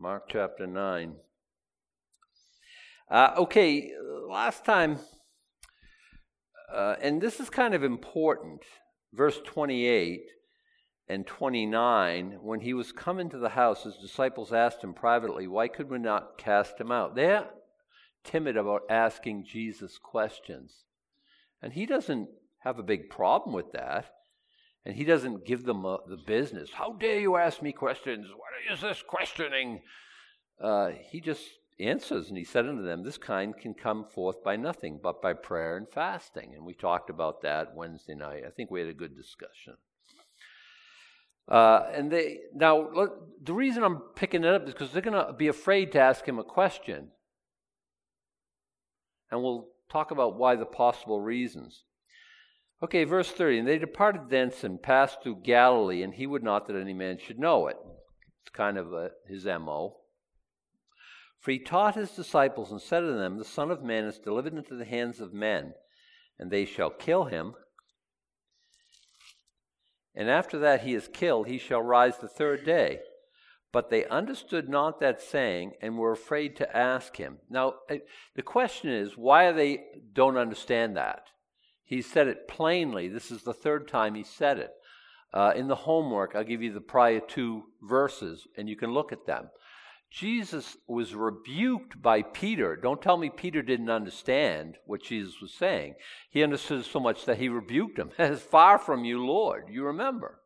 Mark chapter 9. Uh, okay, last time, uh, and this is kind of important, verse 28 and 29, when he was come into the house, his disciples asked him privately, Why could we not cast him out? They're timid about asking Jesus questions. And he doesn't have a big problem with that. And he doesn't give them uh, the business. How dare you ask me questions? What is this questioning? Uh, he just answers, and he said unto them, This kind can come forth by nothing but by prayer and fasting. And we talked about that Wednesday night. I think we had a good discussion. Uh, and they now look, the reason I'm picking it up is because they're going to be afraid to ask him a question, and we'll talk about why the possible reasons. Okay, verse 30. And they departed thence and passed through Galilee, and he would not that any man should know it. It's kind of a, his MO. For he taught his disciples and said to them, The Son of Man is delivered into the hands of men, and they shall kill him and after that he is killed, he shall rise the third day. But they understood not that saying and were afraid to ask him. Now, eh, the question is, why they don't understand that? He said it plainly. This is the third time he said it. Uh, in the homework, I'll give you the prior two verses, and you can look at them. Jesus was rebuked by Peter. Don't tell me Peter didn't understand what Jesus was saying. He understood so much that he rebuked him. As far from you, Lord, you remember.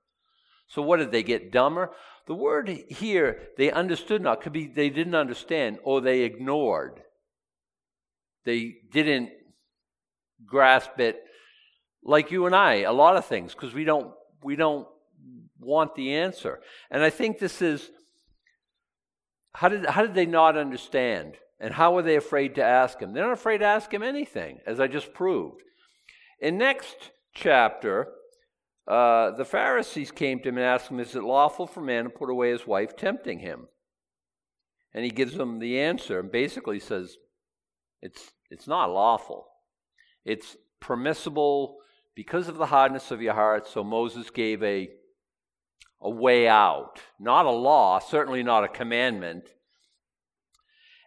So what did they get dumber? The word here, they understood not, could be they didn't understand or they ignored. They didn't grasp it like you and I, a lot of things, because we don't we don't want the answer. And I think this is how did, how did they not understand? And how were they afraid to ask him? They're not afraid to ask him anything, as I just proved. In next chapter, uh, the Pharisees came to him and asked him, Is it lawful for a man to put away his wife, tempting him? And he gives them the answer and basically says, It's, it's not lawful. It's permissible because of the hardness of your heart. So Moses gave a a way out, not a law, certainly not a commandment.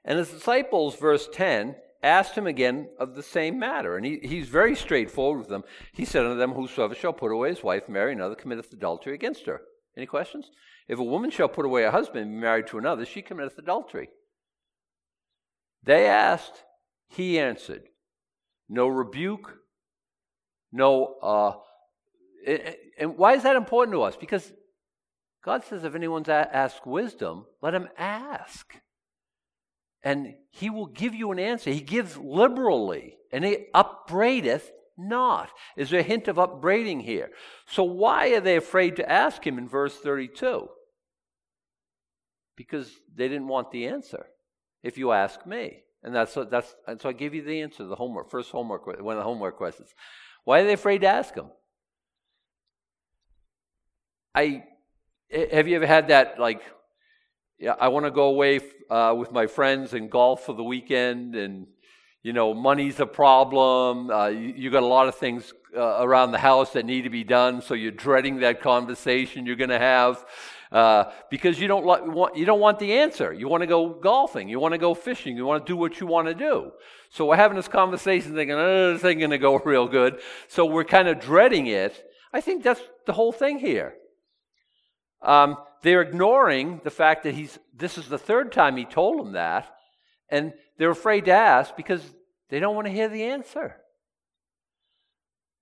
And his disciples, verse 10, asked him again of the same matter. And he, he's very straightforward with them. He said unto them, Whosoever shall put away his wife, marry another, committeth adultery against her. Any questions? If a woman shall put away her husband and be married to another, she committeth adultery. They asked, he answered. No rebuke, no. Uh, and why is that important to us? Because God says, if anyone's asked wisdom, let him ask. And he will give you an answer. He gives liberally, and he upbraideth not. Is there a hint of upbraiding here? So why are they afraid to ask him in verse 32? Because they didn't want the answer, if you ask me. And that's, that's and so I give you the answer, the homework, first homework, one of the homework questions. Why are they afraid to ask him? I have you ever had that like yeah, I want to go away uh, with my friends and golf for the weekend, and you know, money's a problem. Uh, you, you, got a lot of things uh, around the house that need to be done, so you're dreading that conversation you're going to have uh, because you don't want you don't want the answer. You want to go golfing, you want to go fishing, you want to do what you want to do. So we're having this conversation, thinking, "Oh, this ain't going to go real good." So we're kind of dreading it. I think that's the whole thing here. Um, they're ignoring the fact that he's, this is the third time he told them that, and they're afraid to ask because they don't want to hear the answer.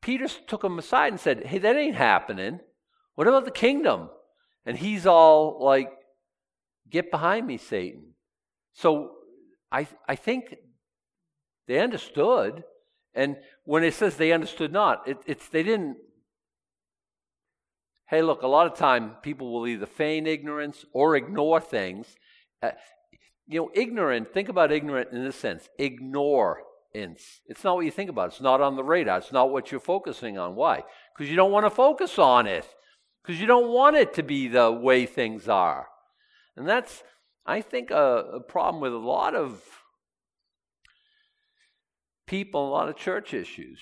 Peter took him aside and said, Hey, that ain't happening. What about the kingdom? And he's all like, Get behind me, Satan. So I, I think they understood. And when it says they understood not, it, it's they didn't Hey, look, a lot of time people will either feign ignorance or ignore things. Uh, you know, ignorant, think about ignorant in this sense ignore It's not what you think about. It's not on the radar. It's not what you're focusing on. Why? Because you don't want to focus on it. Because you don't want it to be the way things are. And that's, I think, a, a problem with a lot of people, a lot of church issues.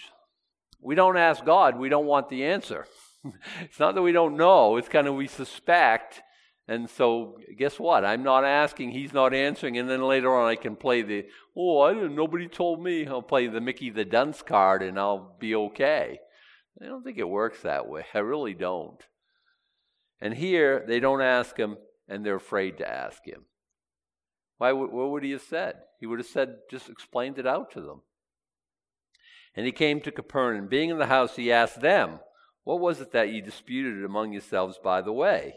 We don't ask God, we don't want the answer. it's not that we don't know, it's kind of we suspect And so, guess what? I'm not asking, he's not answering, and then later on I can play the, oh, I didn't, nobody told me. I'll play the Mickey the Dunce card and I'll be okay. I don't think it works that way. I really don't. And here, they don't ask him, and they're afraid to ask him. Why, what would he have said? He would have said, just explained it out to them. And he came to Capernaum. Being in the house, he asked them, What was it that you disputed among yourselves by the way?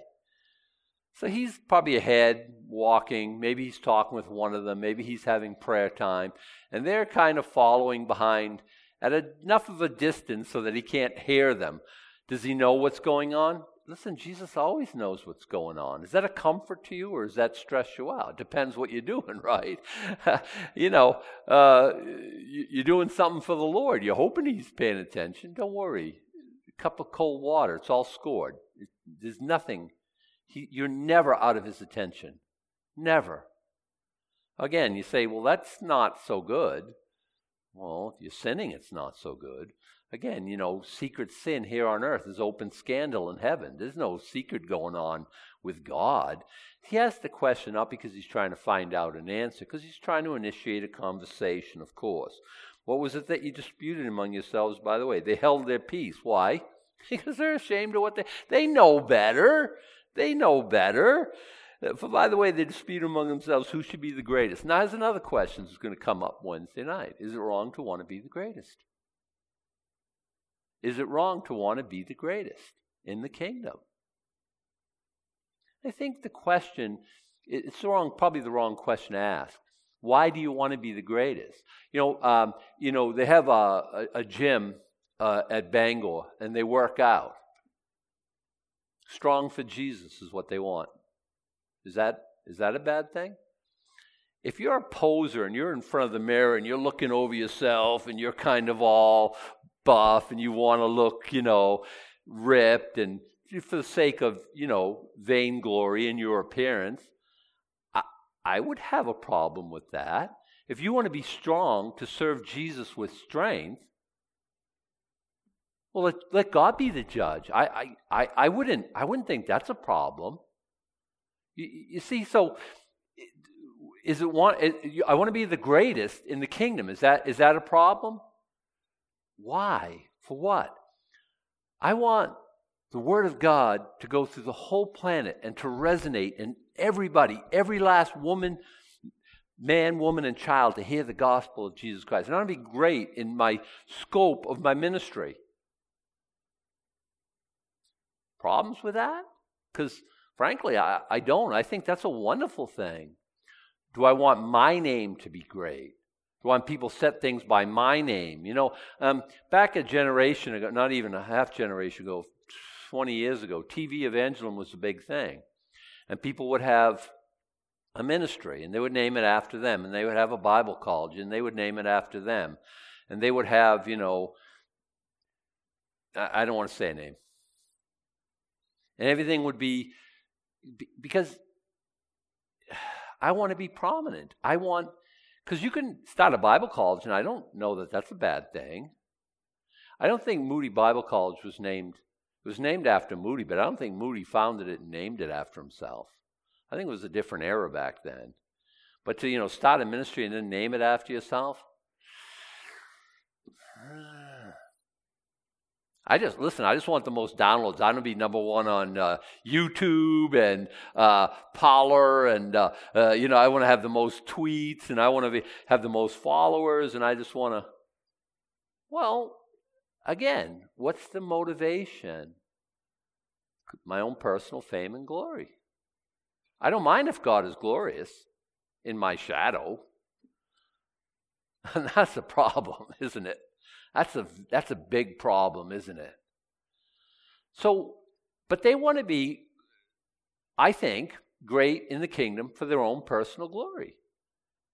So he's probably ahead, walking. Maybe he's talking with one of them. Maybe he's having prayer time. And they're kind of following behind at enough of a distance so that he can't hear them. Does he know what's going on? Listen, Jesus always knows what's going on. Is that a comfort to you or does that stress you out? Depends what you're doing, right? you know, uh, you're doing something for the Lord. You're hoping He's paying attention. Don't worry. A cup of cold water, it's all scored. There's nothing he, you're never out of his attention. Never. Again, you say, well, that's not so good. Well, if you're sinning, it's not so good. Again, you know, secret sin here on earth is open scandal in heaven. There's no secret going on with God. He asks the question not because he's trying to find out an answer, because he's trying to initiate a conversation, of course. What was it that you disputed among yourselves, by the way? They held their peace. Why? Because they're ashamed of what they they know better. They know better. Uh, for, by the way, they dispute among themselves who should be the greatest. Now, there's another question that's going to come up Wednesday night. Is it wrong to want to be the greatest? Is it wrong to want to be the greatest in the kingdom? I think the question, it's the wrong, probably the wrong question to ask. Why do you want to be the greatest? You know, um, you know they have a, a, a gym uh, at Bangor and they work out. Strong for Jesus is what they want. Is that, is that a bad thing? If you're a poser and you're in front of the mirror and you're looking over yourself and you're kind of all buff and you want to look, you know, ripped and for the sake of, you know, vainglory in your appearance, I, I would have a problem with that. If you want to be strong to serve Jesus with strength, well, let, let God be the judge. I, I, I, I, wouldn't, I wouldn't think that's a problem. You, you see, so is it one? I want to be the greatest in the kingdom. Is that is that a problem? Why? For what? I want the word of God to go through the whole planet and to resonate in everybody, every last woman, man, woman, and child to hear the gospel of Jesus Christ. And I want to be great in my scope of my ministry. Problems with that? Because frankly, I, I don't. I think that's a wonderful thing. Do I want my name to be great? I want people set things by my name? You know, um, back a generation ago, not even a half generation ago, 20 years ago, TV evangelism was a big thing. And people would have a ministry and they would name it after them. And they would have a Bible college and they would name it after them. And they would have, you know, I don't want to say a name and everything would be because I want to be prominent. I want because you can start a Bible college, and I don't know that that's a bad thing. I don't think Moody Bible College was named it was named after Moody, but I don't think Moody founded it and named it after himself. I think it was a different era back then. But to you know start a ministry and then name it after yourself, I just listen. I just want the most downloads. I want to be number one on uh, YouTube and uh, Parler, and uh, uh, you know, I want to have the most tweets, and I want to have the most followers, and I just want to. Well, again, what's the motivation? My own personal fame and glory. I don't mind if God is glorious in my shadow. And that's a problem, isn't it? That's a, that's a big problem, isn't it? So, but they want to be, I think, great in the kingdom for their own personal glory.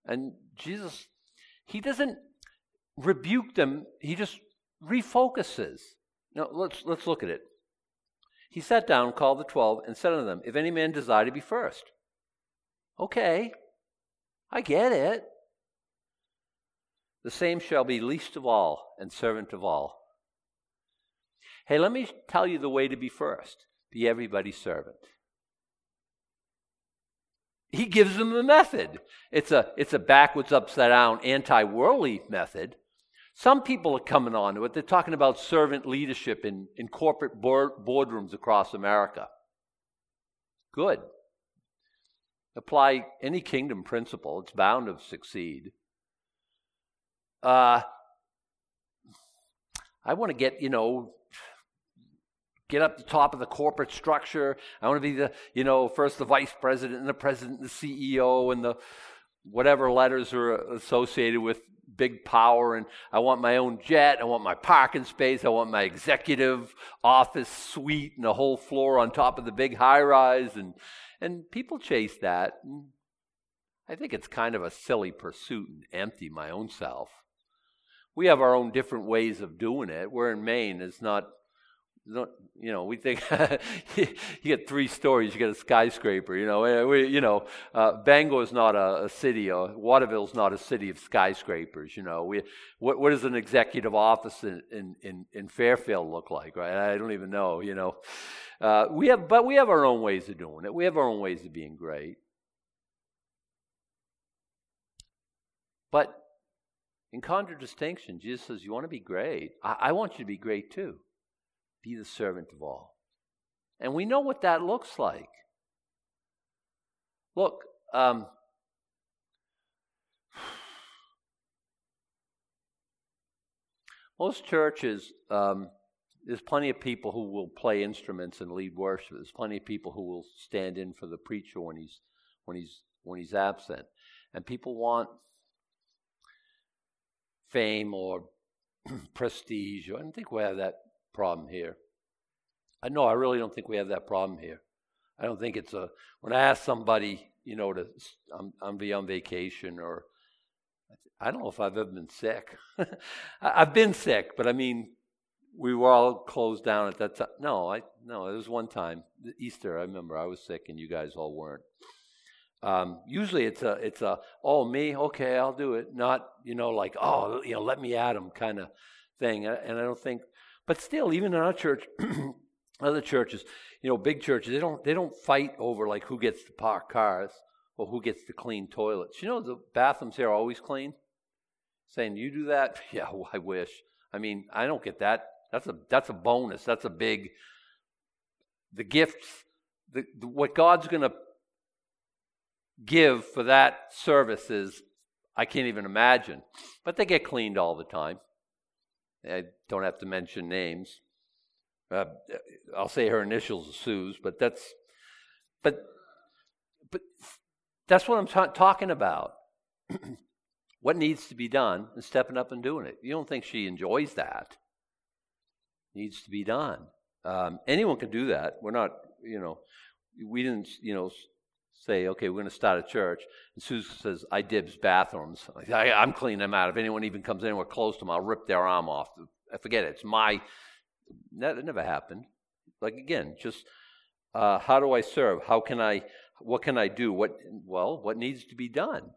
And Jesus, he doesn't rebuke them, he just refocuses. Now, let's, let's look at it. He sat down, called the twelve, and said unto them, If any man desire to be first. Okay, I get it. The same shall be least of all and servant of all. Hey, let me tell you the way to be first be everybody's servant. he gives them the method. It's a, it's a backwards, upside down, anti worldly method. Some people are coming on to it. They're talking about servant leadership in, in corporate board, boardrooms across America. Good. Apply any kingdom principle, it's bound to succeed. Uh, I want to get, you know, get up the top of the corporate structure. I want to be the, you know, first the vice president and the president and the CEO and the whatever letters are associated with big power. And I want my own jet. I want my parking space. I want my executive office suite and a whole floor on top of the big high rise. And, and people chase that. And I think it's kind of a silly pursuit and empty my own self. We have our own different ways of doing it. We're in Maine. It's not not you know, we think you get three stories, you get a skyscraper. You know, we, you know, uh, Bangor is not a, a city. Uh, Waterville's not a city of skyscrapers. You know, we what, what does an executive office in, in, in, in Fairfield look like? Right? I don't even know. You know, uh, we have, but we have our own ways of doing it. We have our own ways of being great. But in contradistinction, Jesus says, "You want to be great? I, I want you to be great too." Be the servant of all. And we know what that looks like. Look, um, most churches, um, there's plenty of people who will play instruments and lead worship. There's plenty of people who will stand in for the preacher when he's when he's when he's absent, and people want fame or prestige. I don't think we have that problem here. I know I really don't think we have that problem here. I don't think it's a when I ask somebody, you know, to I'm, I'm be on vacation or I don't know if I've ever been sick. I've been sick, but I mean, we were all closed down at that time. No, I no, it was one time Easter. I remember I was sick and you guys all weren't. Um, usually it's a it's a oh me okay I'll do it not you know like oh you know let me at him kind of thing and I don't think but still, even in our church, other churches, you know, big churches, they don't they don't fight over like who gets to park cars or who gets to clean toilets. You know, the bathrooms here are always clean. Saying you do that, yeah, well, I wish. I mean, I don't get that. That's a that's a bonus. That's a big. The gifts, the, the what God's going to give for that service is I can't even imagine. But they get cleaned all the time. I don't have to mention names. Uh, I'll say her initials are Sue's, but that's, but, but that's what I'm ta- talking about. what needs to be done and stepping up and doing it. You don't think she enjoys that? Needs to be done. Um, anyone can do that. We're not, you know, we didn't, you know, say, okay, we're going to start a church. And Susan says, I dibs bathrooms. I, am cleaning them out. If anyone even comes anywhere close to them, I'll rip their arm off. I forget it. It's my. That never happened. Like again, just uh, how do I serve? How can I? What can I do? What well? What needs to be done?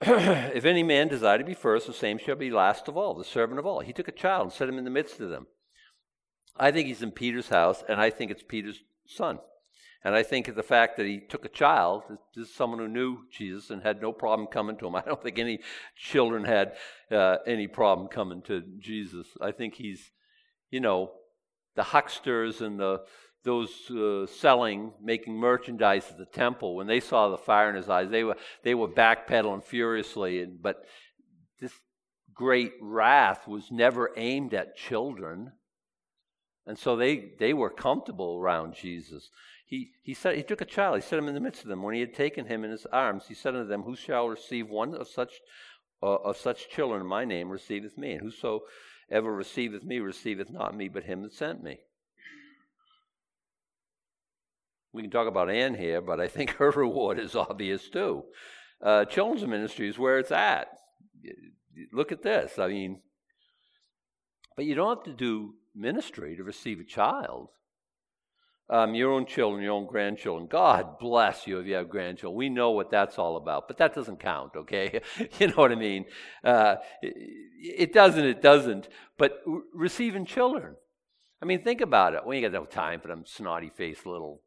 if any man desire to be first, the same shall be last of all, the servant of all. He took a child and set him in the midst of them. I think he's in Peter's house, and I think it's Peter's son. And I think the fact that he took a child, this is someone who knew Jesus and had no problem coming to him. I don't think any children had uh, any problem coming to Jesus. I think he's, you know, the hucksters and the those uh, selling, making merchandise at the temple, when they saw the fire in his eyes, they were they were backpedaling furiously. And but this great wrath was never aimed at children, and so they they were comfortable around Jesus he, he, said, he took a child, he set him in the midst of them. When he had taken him in his arms, he said unto them, Who shall receive one of such, uh, of such children in my name receiveth me, and whosoever receiveth me receiveth not me, but him that sent me. We can talk about Anne here, but I think her reward is obvious too. Uh, children's ministry is where it's at. Look at this. I mean, but you don't have to do ministry to receive a child um, your own children, your own grandchildren. God bless you if you have grandchildren. We know what that's all about, but that doesn't count, okay? you know what I mean? Uh, it, doesn't, it doesn't. But receiving children. I mean, think about it. We ain't got no time for them snotty faced little.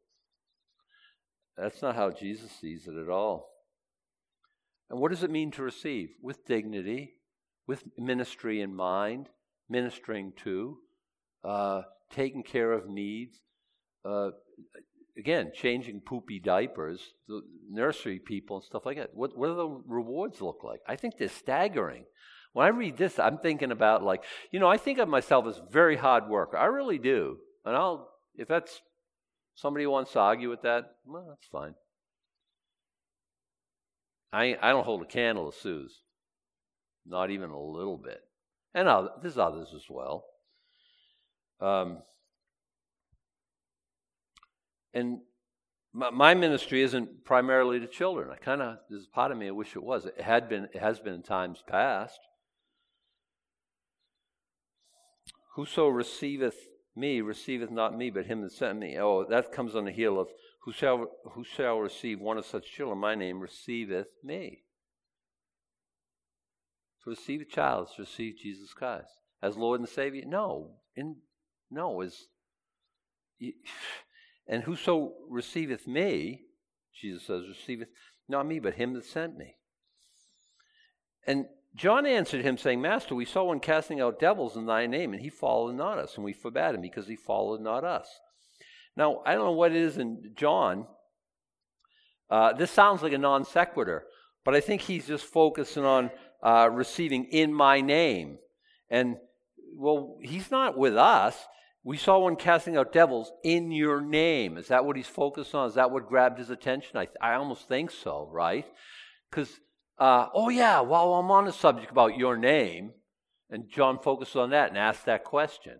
That's not how Jesus sees it at all. And what does it mean to receive? With dignity, with ministry in mind, ministering to, uh, taking care of needs. Uh, again, changing poopy diapers, the nursery people and stuff like that. What, what do the rewards look like? I think they're staggering. When I read this, I'm thinking about like, you know, I think of myself as very hard worker. I really do. And I'll, if that's somebody wants to argue with that, well, that's fine. I, I don't hold a candle to Sue's. Not even a little bit. And other, there's others as well. Um, and my, my, ministry isn't primarily to children. I kind of there's a part of me I wish it was. It had been. It has been in times past. Whoso receiveth me receiveth not me, but him that sent me. Oh, that comes on the heel of who shall who shall receive one of such children. My name receiveth me. To receive a child is to receive Jesus Christ as Lord and Savior. No, in no is. And whoso receiveth me, Jesus says, receiveth not me, but him that sent me. And John answered him, saying, Master, we saw one casting out devils in thy name, and he followed not us, and we forbade him because he followed not us. Now, I don't know what it is in John. Uh, this sounds like a non sequitur, but I think he's just focusing on uh, receiving in my name. And, well, he's not with us. We saw one casting out devils in your name. Is that what he's focused on? Is that what grabbed his attention? I, I almost think so, right? Because, uh, oh yeah, while I'm on the subject about your name, and John focused on that and asked that question.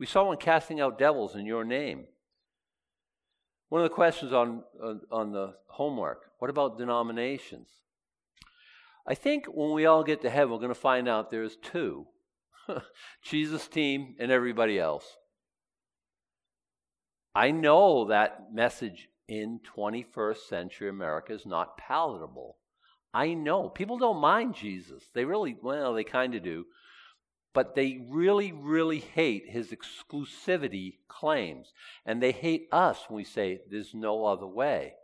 We saw one casting out devils in your name. One of the questions on, on, on the homework what about denominations? I think when we all get to heaven, we're going to find out there's two Jesus' team, and everybody else. I know that message in 21st century America is not palatable. I know. People don't mind Jesus. They really, well, they kind of do. But they really, really hate his exclusivity claims. And they hate us when we say there's no other way.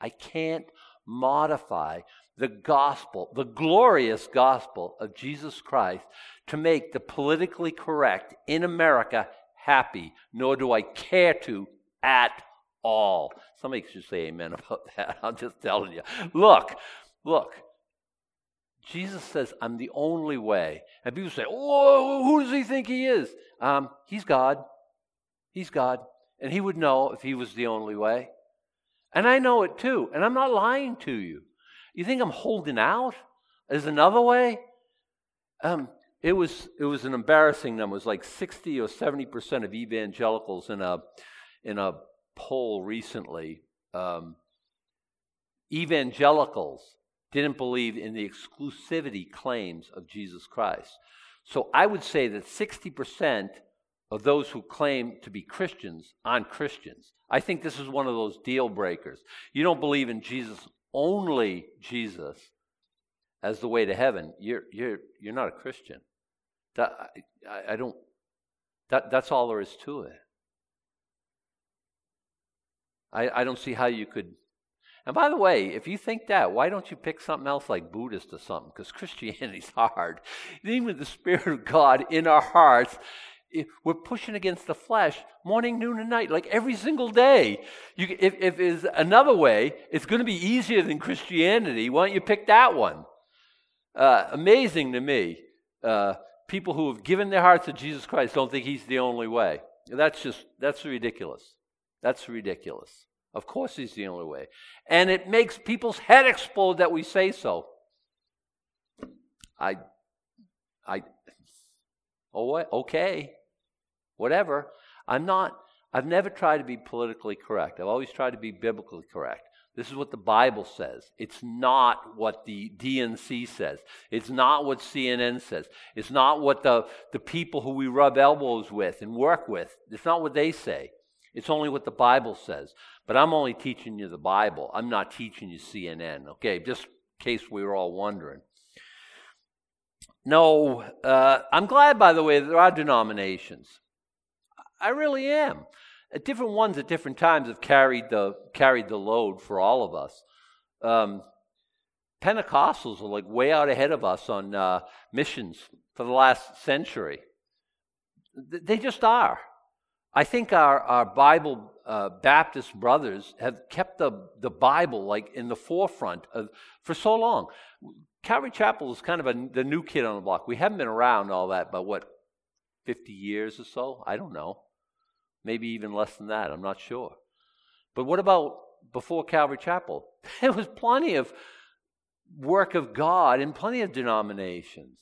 I can't modify the gospel, the glorious gospel of Jesus Christ, to make the politically correct in America happy, nor do I care to at all. Somebody should say amen about that. I'm just telling you. Look, look. Jesus says, I'm the only way. And people say, Oh, who does he think he is? Um, he's God. He's God. And he would know if he was the only way. And I know it too. And I'm not lying to you. You think I'm holding out? There's another way? Um, it was it was an embarrassing number. It was like 60 or 70 percent of evangelicals in a in a poll recently. Um, evangelicals didn't believe in the exclusivity claims of Jesus Christ. So I would say that 60 percent of those who claim to be Christians aren't Christians. I think this is one of those deal breakers. You don't believe in Jesus only Jesus as the way to heaven, you're, you're, you're not a Christian. That, I, I don't, that, that's all there is to it. I, I don't see how you could. And by the way, if you think that, why don't you pick something else like Buddhist or something? Because Christianity's hard. Even with the Spirit of God in our hearts, we're pushing against the flesh morning, noon, and night, like every single day. You, if, if there's another way, it's going to be easier than Christianity. Why don't you pick that one? Uh, amazing to me. Uh, people who have given their hearts to Jesus Christ don't think He's the only way. That's just, that's ridiculous. That's ridiculous. Of course, He's the only way. And it makes people's head explode that we say so. I, I, oh, okay whatever. I'm not, I've never tried to be politically correct. I've always tried to be biblically correct. This is what the Bible says. It's not what the DNC says. It's not what CNN says. It's not what the, the people who we rub elbows with and work with, it's not what they say. It's only what the Bible says. But I'm only teaching you the Bible. I'm not teaching you CNN, okay? Just in case we were all wondering. No, uh, I'm glad, by the way, there are denominations. I really am. At different ones at different times have carried the carried the load for all of us. Um, Pentecostals are like way out ahead of us on uh, missions for the last century. They just are. I think our, our Bible uh, Baptist brothers have kept the, the Bible like in the forefront of, for so long. Calvary Chapel is kind of a, the new kid on the block. We haven't been around all that, but what, 50 years or so? I don't know. Maybe even less than that. I'm not sure. But what about before Calvary Chapel? There was plenty of work of God in plenty of denominations.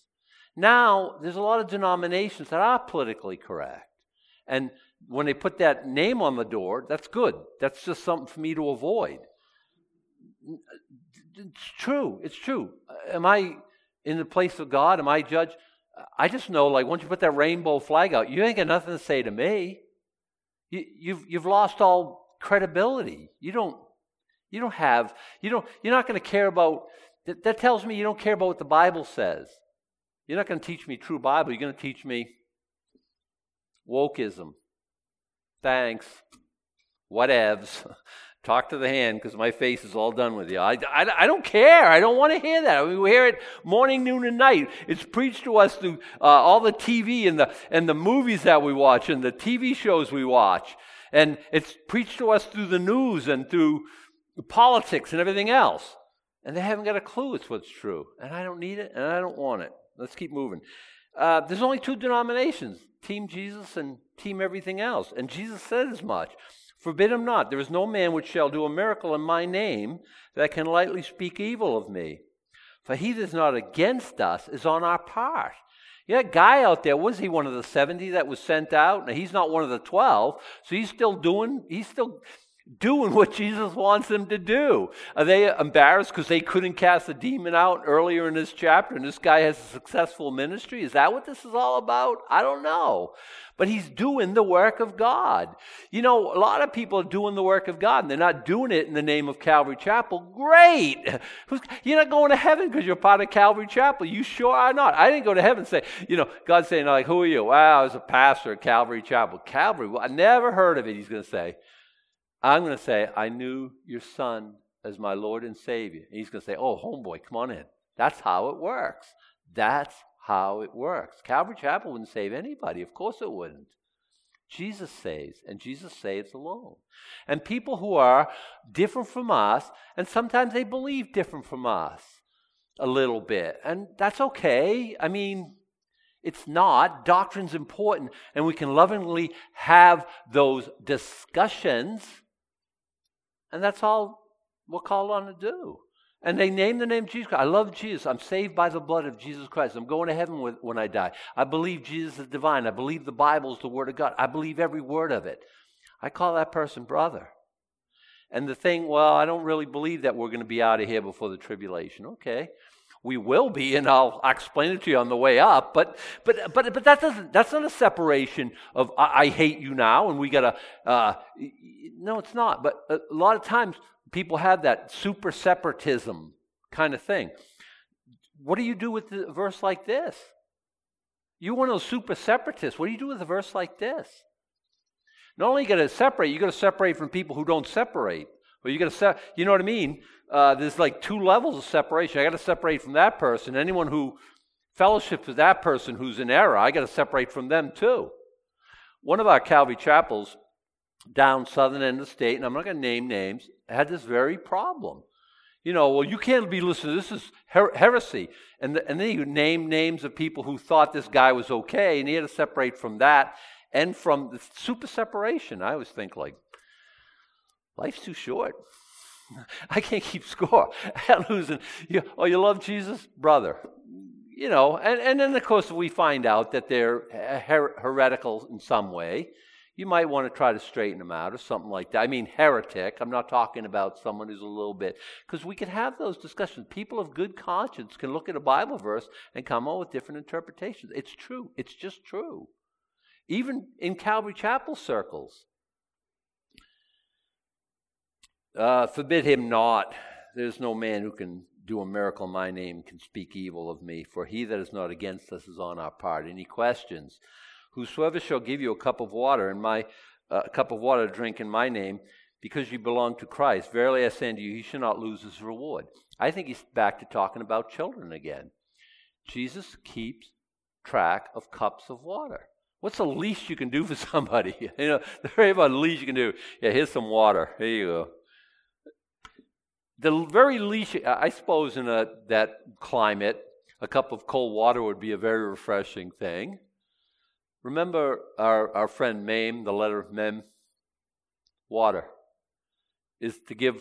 Now, there's a lot of denominations that are politically correct. And when they put that name on the door, that's good. That's just something for me to avoid. It's true. It's true. Am I in the place of God? Am I judge? I just know, like, once you put that rainbow flag out, you ain't got nothing to say to me. You, you've you've lost all credibility. You don't you don't have you don't you're not going to care about. That, that tells me you don't care about what the Bible says. You're not going to teach me true Bible. You're going to teach me wokeism. Thanks. Whatevs. Talk to the hand because my face is all done with you. I, I, I don't care. I don't want to hear that. I mean, we hear it morning, noon, and night. It's preached to us through uh, all the TV and the, and the movies that we watch and the TV shows we watch. And it's preached to us through the news and through politics and everything else. And they haven't got a clue it's what's true. And I don't need it and I don't want it. Let's keep moving. Uh, there's only two denominations Team Jesus and Team everything else. And Jesus said as much. Forbid him not. There is no man which shall do a miracle in my name that can lightly speak evil of me. For he that is not against us is on our part. That guy out there, was he one of the 70 that was sent out? Now, he's not one of the 12, so he's still doing, he's still doing what Jesus wants them to do. Are they embarrassed because they couldn't cast a demon out earlier in this chapter and this guy has a successful ministry? Is that what this is all about? I don't know. But he's doing the work of God. You know, a lot of people are doing the work of God and they're not doing it in the name of Calvary Chapel. Great. You're not going to heaven because you're part of Calvary Chapel. You sure are not. I didn't go to heaven and say, you know, God's saying, like, who are you? Well, I was a pastor at Calvary Chapel. Calvary, well, I never heard of it, he's going to say. I'm going to say, I knew your son as my Lord and Savior. And he's going to say, Oh, homeboy, come on in. That's how it works. That's how it works. Calvary Chapel wouldn't save anybody. Of course it wouldn't. Jesus saves, and Jesus saves alone. And people who are different from us, and sometimes they believe different from us a little bit, and that's okay. I mean, it's not. Doctrine's important, and we can lovingly have those discussions and that's all we're called on to do. And they name the name Jesus Christ. I love Jesus. I'm saved by the blood of Jesus Christ. I'm going to heaven with, when I die. I believe Jesus is divine. I believe the Bible is the Word of God. I believe every word of it. I call that person brother. And the thing, well, I don't really believe that we're going to be out of here before the tribulation. Okay. We will be, and I'll, I'll explain it to you on the way up. But, but, but, but that doesn't, that's not a separation of I, I hate you now, and we got to, uh, no, it's not. But a lot of times people have that super separatism kind of thing. What do you do with a verse like this? You're one of those super separatists. What do you do with a verse like this? Not only you got to separate, you got to separate from people who don't separate. Well, you got to, se- you know what I mean? Uh, there's like two levels of separation. I got to separate from that person. Anyone who fellowships with that person who's in error, I got to separate from them too. One of our Calvary chapels down southern end of the state, and I'm not going to name names, had this very problem. You know, well, you can't be listening. This is her- heresy. And, the, and then you name names of people who thought this guy was okay, and he had to separate from that and from the super separation. I always think, like, life's too short. I can't keep score. I'm losing. You, oh, you love Jesus? Brother. You know, and, and then, of course, if we find out that they're her- heretical in some way you might want to try to straighten them out or something like that. I mean, heretic. I'm not talking about someone who's a little bit, because we can have those discussions. People of good conscience can look at a Bible verse and come up with different interpretations. It's true. It's just true. Even in Calvary Chapel circles. Uh, forbid him not. There's no man who can do a miracle in my name can speak evil of me, for he that is not against us is on our part. Any questions? Whosoever shall give you a cup of water in my a cup of water drink in my name, because you belong to Christ, verily I say unto you, he shall not lose his reward. I think he's back to talking about children again. Jesus keeps track of cups of water. What's the least you can do for somebody? you know, the very least you can do. Yeah, here's some water. Here you go. The very least, I suppose, in a, that climate, a cup of cold water would be a very refreshing thing. Remember our, our friend Mem, the letter of Mem? Water. Is to give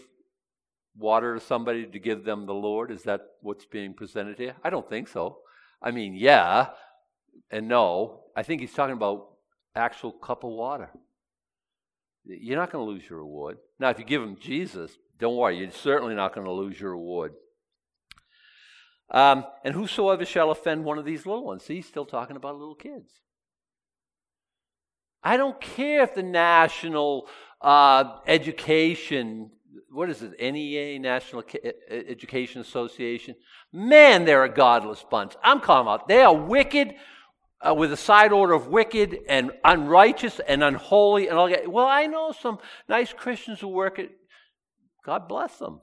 water to somebody to give them the Lord? Is that what's being presented here? I don't think so. I mean, yeah and no. I think he's talking about actual cup of water. You're not going to lose your reward. Now, if you give him Jesus, don't worry, you're certainly not going to lose your reward. Um, and whosoever shall offend one of these little ones. See, he's still talking about little kids. I don't care if the national uh, education, what is it, NEA, National Education Association, man, they're a godless bunch. I'm calling out. They are wicked uh, with a side order of wicked and unrighteous and unholy and all that. Well, I know some nice Christians who work at, God bless them.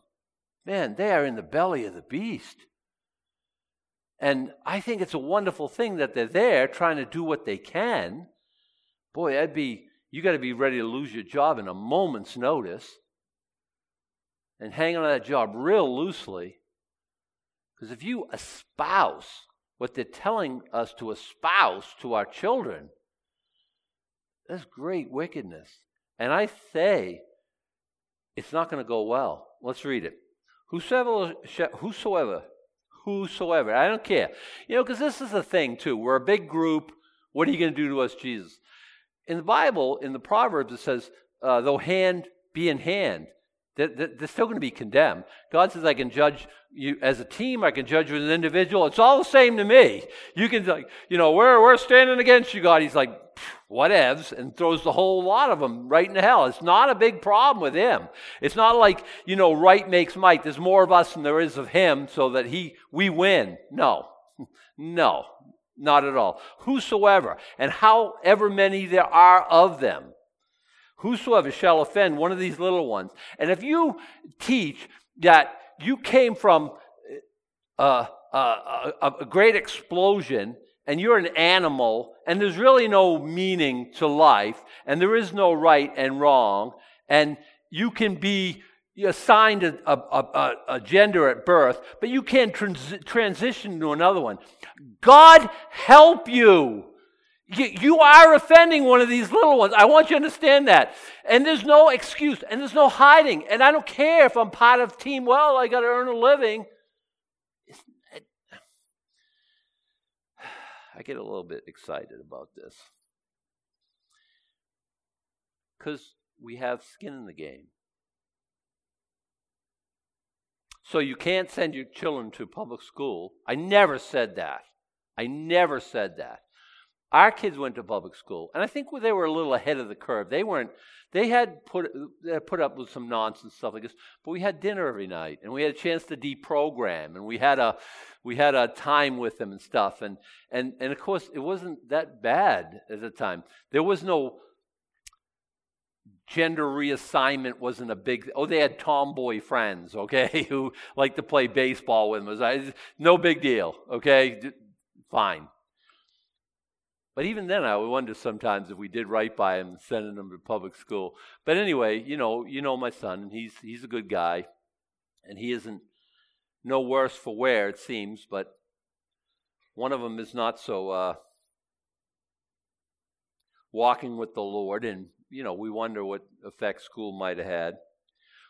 Man, they are in the belly of the beast. And I think it's a wonderful thing that they're there trying to do what they can. Boy, that'd be, you got to be ready to lose your job in a moment's notice and hang on to that job real loosely. Because if you espouse what they're telling us to espouse to our children, that's great wickedness. And I say, it's not going to go well. Let's read it. Whosoever, whosoever, whosoever, I don't care. You know, because this is the thing, too. We're a big group. What are you going to do to us, Jesus? In the Bible, in the Proverbs, it says, uh, though hand be in hand, they're still going to be condemned. God says, I can judge you as a team, I can judge you as an individual. It's all the same to me. You can, like, you know, we're, we're standing against you, God. He's like, whatevs, and throws the whole lot of them right into hell. It's not a big problem with him. It's not like, you know, right makes might. There's more of us than there is of him so that he, we win. No, no, not at all. Whosoever, and however many there are of them, Whosoever shall offend one of these little ones. And if you teach that you came from a, a, a, a great explosion and you're an animal and there's really no meaning to life and there is no right and wrong and you can be assigned a, a, a, a, gender at birth, but you can't trans- transition to another one. God help you. You, are offending one of these little ones. I want you to understand that. And there's no excuse and there's no hiding. And I don't care if I'm part of team, well, I got to earn a living. I get a little bit excited about this. Because we have skin in the game. So you can't send your children to public school. I never said that. I never said that. Our kids went to public school, and I think they were a little ahead of the curve. They weren't. They had put they had put up with some nonsense stuff like this, but we had dinner every night, and we had a chance to deprogram, and we had a we had a time with them and stuff, and and and of course it wasn't that bad at the time. There was no gender reassignment wasn't a big oh they had tomboy friends okay who liked to play baseball with them no big deal okay fine but even then, I wonder sometimes if we did right by him, sending him to public school. But anyway, you know, you know my son, and he's he's a good guy, and he isn't no worse for wear, it seems. But one of them is not so uh, walking with the Lord, and you know, we wonder what effect school might have had.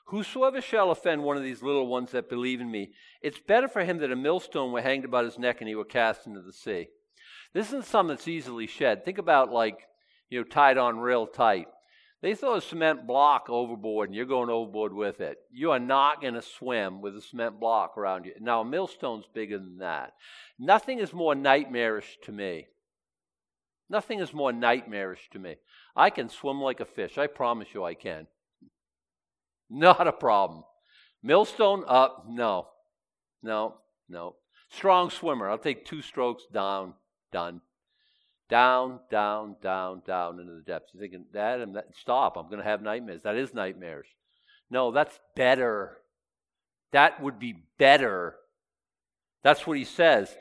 Whosoever shall offend one of these little ones that believe in me, it's better for him that a millstone were hanged about his neck and he were cast into the sea. This isn't something that's easily shed. Think about like, you know, tied on real tight. They throw a cement block overboard and you're going overboard with it. You are not going to swim with a cement block around you. Now, a millstone's bigger than that. Nothing is more nightmarish to me. Nothing is more nightmarish to me. I can swim like a fish. I promise you I can. Not a problem. Millstone up? No. No. No. Strong swimmer. I'll take two strokes down done. Down, down, down, down into the depths. You're thinking, Adam, that, stop. I'm going to have nightmares. That is nightmares. No, that's better. That would be better. That's what he says.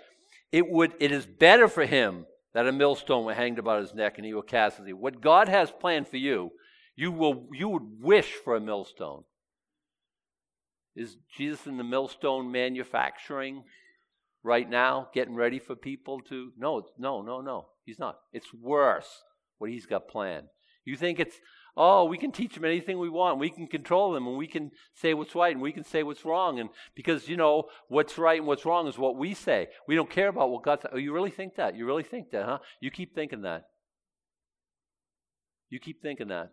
It would. It is better for him that a millstone were hanged about his neck and he will cast it. What God has planned for you, you will. You would wish for a millstone. Is Jesus in the millstone manufacturing right now, getting ready for people to? No, no, no, no. He's not. It's worse what he's got planned. You think it's, oh, we can teach them anything we want. We can control them and we can say what's right and we can say what's wrong. And because, you know, what's right and what's wrong is what we say. We don't care about what God. Oh, you really think that? You really think that, huh? You keep thinking that. You keep thinking that.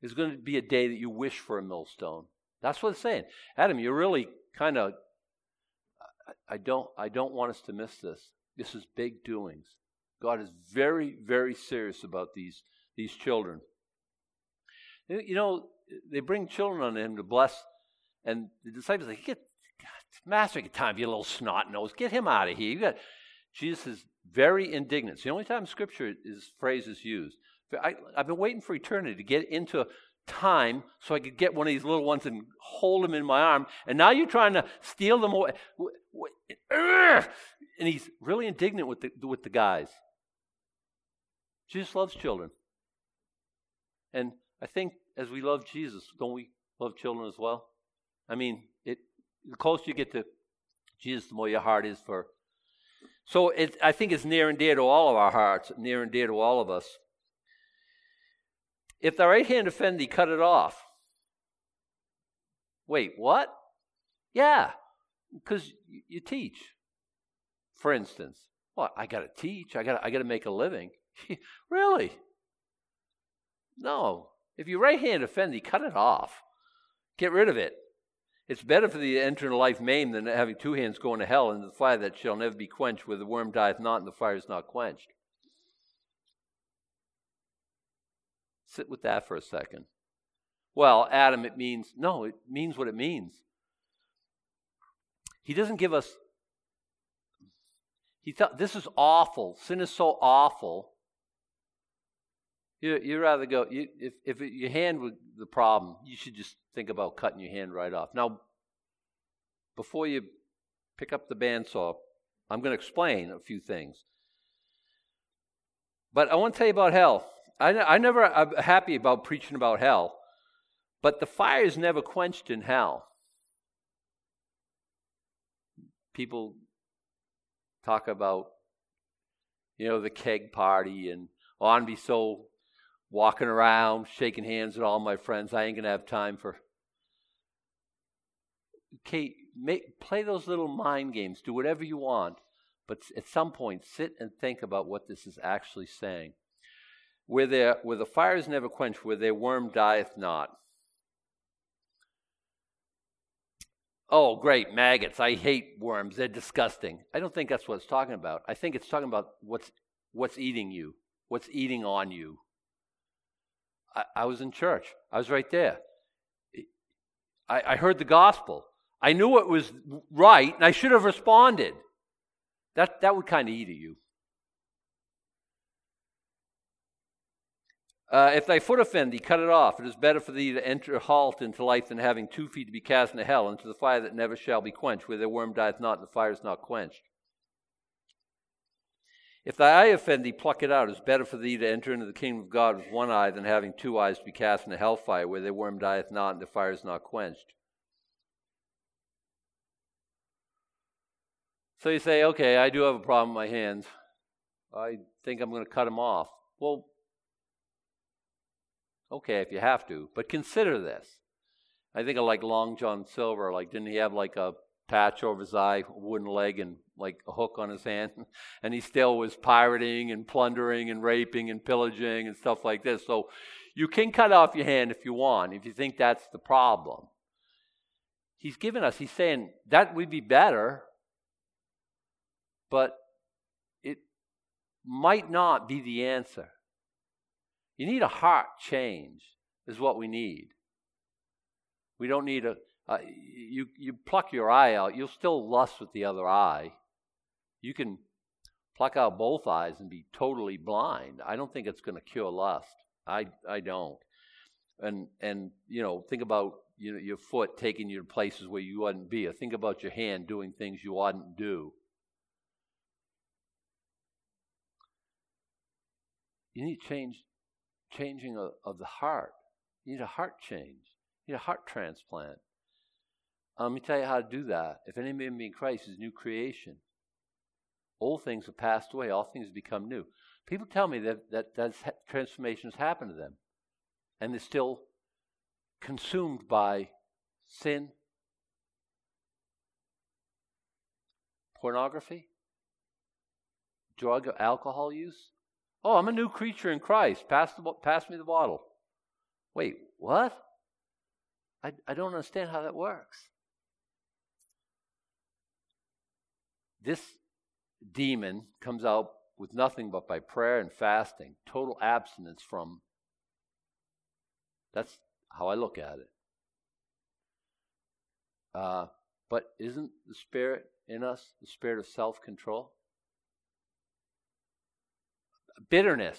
There's going to be a day that you wish for a millstone. That's what it's saying. Adam, you're really kind of I don't I don't want us to miss this. This is big doings. God is very, very serious about these, these children. You know, they bring children on him to bless, and the disciples like, get Master, get time, you little snot nose, get him out of here. You got Jesus is very indignant. It's the only time Scripture is phrase is used. I, I've been waiting for eternity to get into time so I could get one of these little ones and hold them in my arm. And now you're trying to steal them away. And he's really indignant with the, with the guys. Jesus loves children. And I think as we love Jesus, don't we love children as well? I mean, it, the closer you get to Jesus, the more your heart is for. So it, I think it's near and dear to all of our hearts, near and dear to all of us. If the right hand offend thee, cut it off. Wait, what? Yeah, because you teach. For instance, well, I got to teach. I got I got to make a living. really? No. If your right hand offend thee, cut it off. Get rid of it. It's better for thee to enter into life maimed than having two hands going to hell and the fire that shall never be quenched, where the worm dieth not and the fire is not quenched. Sit with that for a second. Well, Adam, it means, no, it means what it means. He doesn't give us, he thought, this is awful. Sin is so awful. You, you rather go, you, if, if your hand was the problem, you should just think about cutting your hand right off. Now, before you pick up the bandsaw, I'm going to explain a few things. But I want to tell you about hell. I, I never, I'm happy about preaching about hell, but the fire is never quenched in hell. People talk about, you know, the keg party and oh, I'd be so walking around, shaking hands with all my friends. I ain't gonna have time for. Kate, make, play those little mind games. Do whatever you want, but at some point, sit and think about what this is actually saying where, there, where the fire is never quenched, where their worm dieth not. Oh, great, maggots. I hate worms. They're disgusting. I don't think that's what it's talking about. I think it's talking about what's, what's eating you, what's eating on you. I, I was in church, I was right there. I, I heard the gospel. I knew it was right, and I should have responded. That, that would kind of eat at you. Uh, if thy foot offend thee, cut it off. It is better for thee to enter halt into life than having two feet to be cast into hell, into the fire that never shall be quenched, where the worm dieth not, and the fire is not quenched. If thy eye offend thee, pluck it out. It is better for thee to enter into the kingdom of God with one eye than having two eyes to be cast into hellfire, where the worm dieth not, and the fire is not quenched. So you say, okay, I do have a problem with my hands. I think I'm going to cut them off. Well, Okay, if you have to, but consider this. I think of like Long John Silver. Like, didn't he have like a patch over his eye, wooden leg, and like a hook on his hand? and he still was pirating and plundering and raping and pillaging and stuff like this. So you can cut off your hand if you want, if you think that's the problem. He's giving us, he's saying that would be better, but it might not be the answer. You need a heart change, is what we need. We don't need a. Uh, you you pluck your eye out, you'll still lust with the other eye. You can pluck out both eyes and be totally blind. I don't think it's going to cure lust. I I don't. And and you know, think about you know your foot taking you to places where you oughtn't be, or think about your hand doing things you oughtn't do. You need change, changing of, of the heart. You need a heart change. You need a heart transplant. Um, let me tell you how to do that. If any man be in Christ, is new creation. Old things have passed away; all things have become new. People tell me that that, that has happened to them, and they're still consumed by sin, pornography, drug, alcohol use. Oh, I'm a new creature in Christ. Pass, the, pass me the bottle. Wait, what? I, I don't understand how that works. This demon comes out with nothing but by prayer and fasting, total abstinence from. That's how I look at it. Uh, but isn't the Spirit in us the Spirit of self control? Bitterness.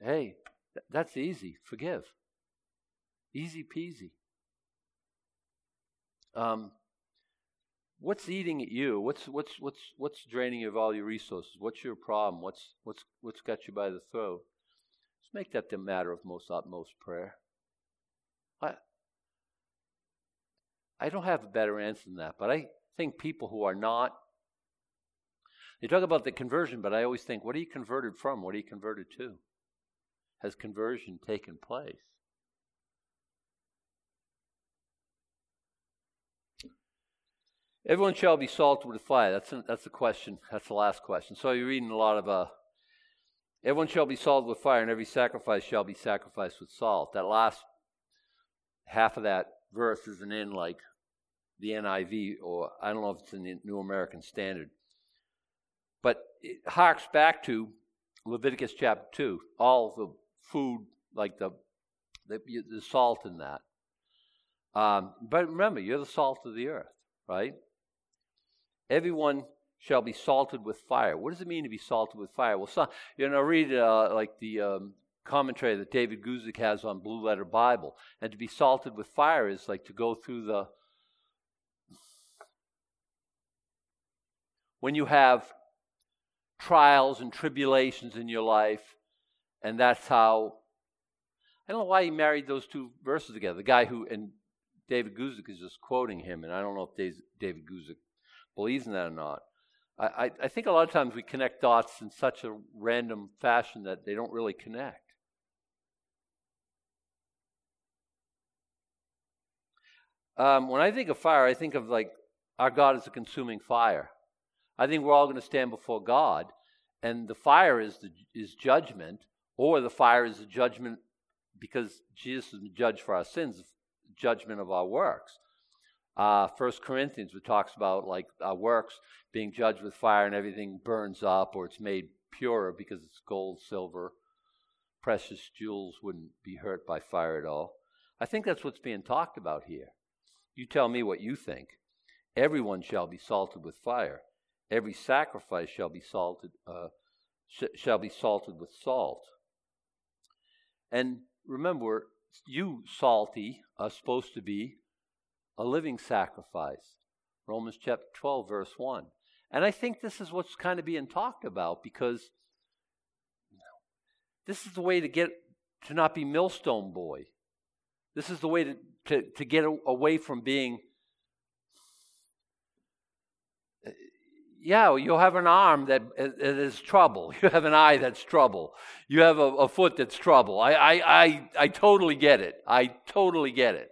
Hey, th- that's easy. Forgive. Easy peasy. Um, what's eating at you? What's what's what's what's draining you of all your resources? What's your problem? What's what's what's got you by the throat? Let's make that the matter of most utmost prayer. I I don't have a better answer than that, but I think people who are not they talk about the conversion, but I always think, what are you converted from? What are you converted to? Has conversion taken place? Everyone shall be salted with fire. That's a, that's the question. That's the last question. So you're reading a lot of uh, everyone shall be salted with fire, and every sacrifice shall be sacrificed with salt. That last half of that verse isn't in like the NIV, or I don't know if it's in the New American Standard, but it harks back to Leviticus chapter two. All the food, like the the, the salt in that. Um, but remember, you're the salt of the earth, right? Everyone shall be salted with fire. What does it mean to be salted with fire? Well, some, you know, read uh, like the um, commentary that David Guzik has on Blue Letter Bible, and to be salted with fire is like to go through the. When you have trials and tribulations in your life, and that's how. I don't know why he married those two verses together. The guy who, and David Guzik is just quoting him, and I don't know if David Guzik believes in that or not. I, I think a lot of times we connect dots in such a random fashion that they don't really connect. Um, when I think of fire, I think of like our God is a consuming fire. I think we're all going to stand before God, and the fire is the, is judgment, or the fire is the judgment because Jesus is the judge for our sins, judgment of our works. Uh, First Corinthians, which talks about like our works being judged with fire and everything burns up or it's made purer because it's gold, silver, precious jewels wouldn't be hurt by fire at all. I think that's what's being talked about here. You tell me what you think. Everyone shall be salted with fire. Every sacrifice shall be salted, uh, sh- shall be salted with salt. And remember, you salty are supposed to be a living sacrifice. Romans chapter 12, verse 1. And I think this is what's kind of being talked about because this is the way to get to not be millstone boy. This is the way to, to, to get away from being. Yeah, you'll have an arm that uh, is trouble. You have an eye that's trouble. You have a, a foot that's trouble. I, I, I, I totally get it. I totally get it.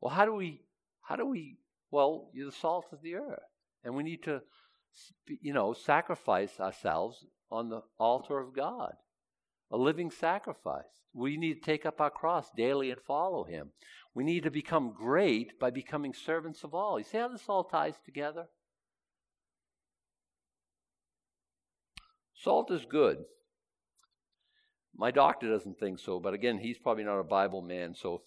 Well, how do we, how do we, well, you're the salt of the earth. And we need to, you know, sacrifice ourselves on the altar of God, a living sacrifice. We need to take up our cross daily and follow Him. We need to become great by becoming servants of all. You see how this all ties together? Salt is good. My doctor doesn't think so, but again, he's probably not a Bible man, so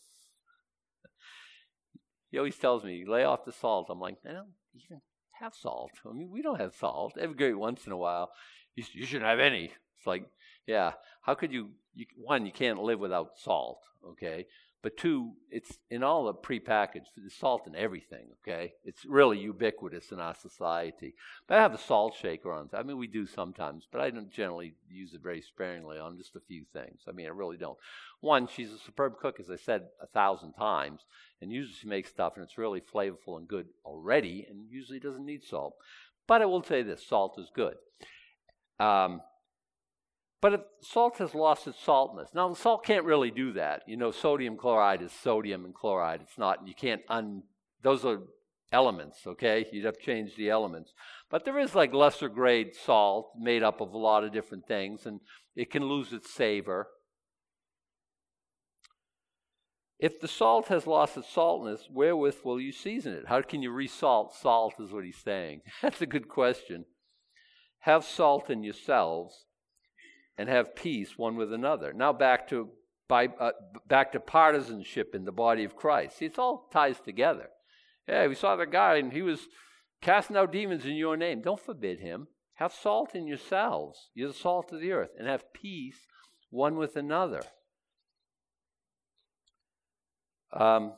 he always tells me, lay off the salt. I'm like, I don't even have salt. I mean, we don't have salt. Every great once in a while, you, you shouldn't have any. It's like, yeah, how could you, you? One, you can't live without salt. Okay, but two, it's in all the prepackaged, there's salt in everything, okay? It's really ubiquitous in our society. But I have a salt shaker on. I mean, we do sometimes, but I don't generally use it very sparingly on just a few things. I mean, I really don't. One, she's a superb cook, as I said a thousand times, and usually she makes stuff and it's really flavorful and good already, and usually doesn't need salt. But I will say this salt is good. Um, but if salt has lost its saltness. Now, salt can't really do that. You know, sodium chloride is sodium and chloride. It's not, you can't un, those are elements, okay? You'd have to change the elements. But there is like lesser grade salt made up of a lot of different things, and it can lose its savor. If the salt has lost its saltness, wherewith will you season it? How can you resalt salt, is what he's saying. That's a good question. Have salt in yourselves and have peace one with another. Now back to by, uh, back to partisanship in the body of Christ. See, it's all ties together. Yeah, we saw the guy and he was casting out demons in your name. Don't forbid him. Have salt in yourselves. You're the salt of the earth, and have peace one with another. Um,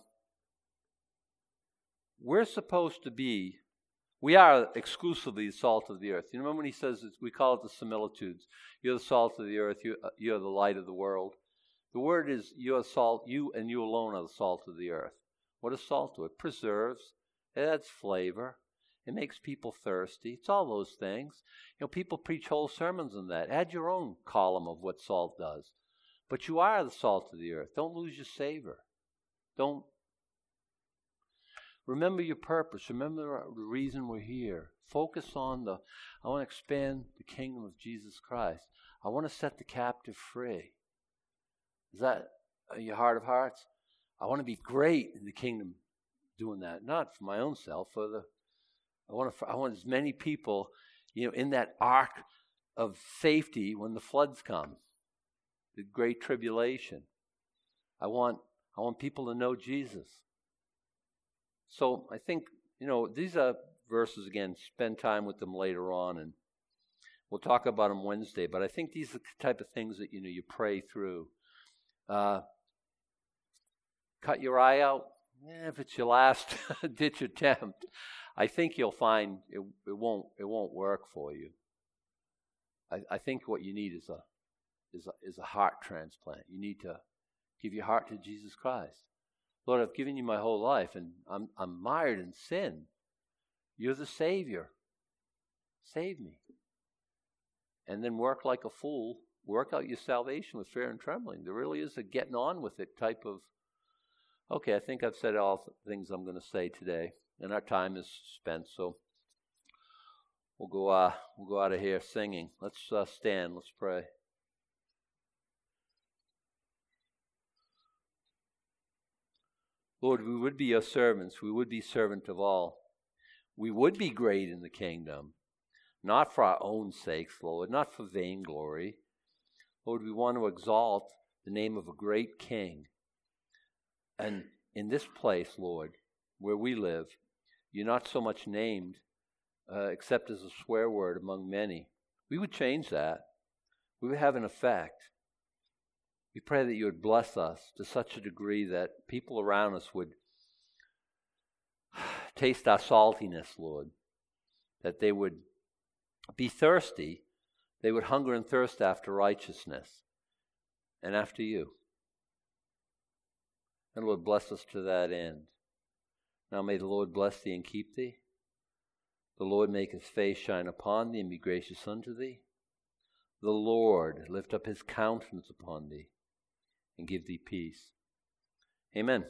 we're supposed to be we are exclusively the salt of the earth. You remember when he says we call it the similitudes. You're the salt of the earth. You, uh, you're the light of the world. The word is you're salt. You and you alone are the salt of the earth. What does salt do? It preserves. It adds flavor. It makes people thirsty. It's all those things. You know, people preach whole sermons on that. Add your own column of what salt does. But you are the salt of the earth. Don't lose your savor. Don't Remember your purpose. Remember the reason we're here. Focus on the, I want to expand the kingdom of Jesus Christ. I want to set the captive free. Is that your heart of hearts? I want to be great in the kingdom doing that. Not for my own self, for the, I want, to, I want as many people, you know, in that ark of safety when the floods come, the great tribulation. I want, I want people to know Jesus. So I think, you know, these are verses, again, spend time with them later on, and we'll talk about them Wednesday. But I think these are the type of things that, you know, you pray through. Uh, cut your eye out. Eh, if it's your last ditch attempt, I think you'll find it, it won't it won't work for you. I, I think what you need is a is a is a heart transplant. You need to give your heart to Jesus Christ. Lord, I've given you my whole life and I'm, I'm mired in sin. You're the Savior. Save me. And then work like a fool. Work out your salvation with fear and trembling. There really is a getting on with it type of. Okay, I think I've said all the things I'm going to say today, and our time is spent. So we'll go. Uh, we'll go out of here singing. Let's uh, stand. Let's pray. Lord, we would be your servants. We would be servant of all. We would be great in the kingdom, not for our own sakes, Lord, not for vainglory. Lord, we want to exalt the name of a great king. And in this place, Lord, where we live, you're not so much named uh, except as a swear word among many. We would change that. We would have an effect. We pray that you would bless us to such a degree that people around us would taste our saltiness, Lord, that they would be thirsty, they would hunger and thirst after righteousness and after you. And Lord, bless us to that end. Now may the Lord bless thee and keep thee. The Lord make his face shine upon thee and be gracious unto thee. The Lord lift up his countenance upon thee and give thee peace. Amen.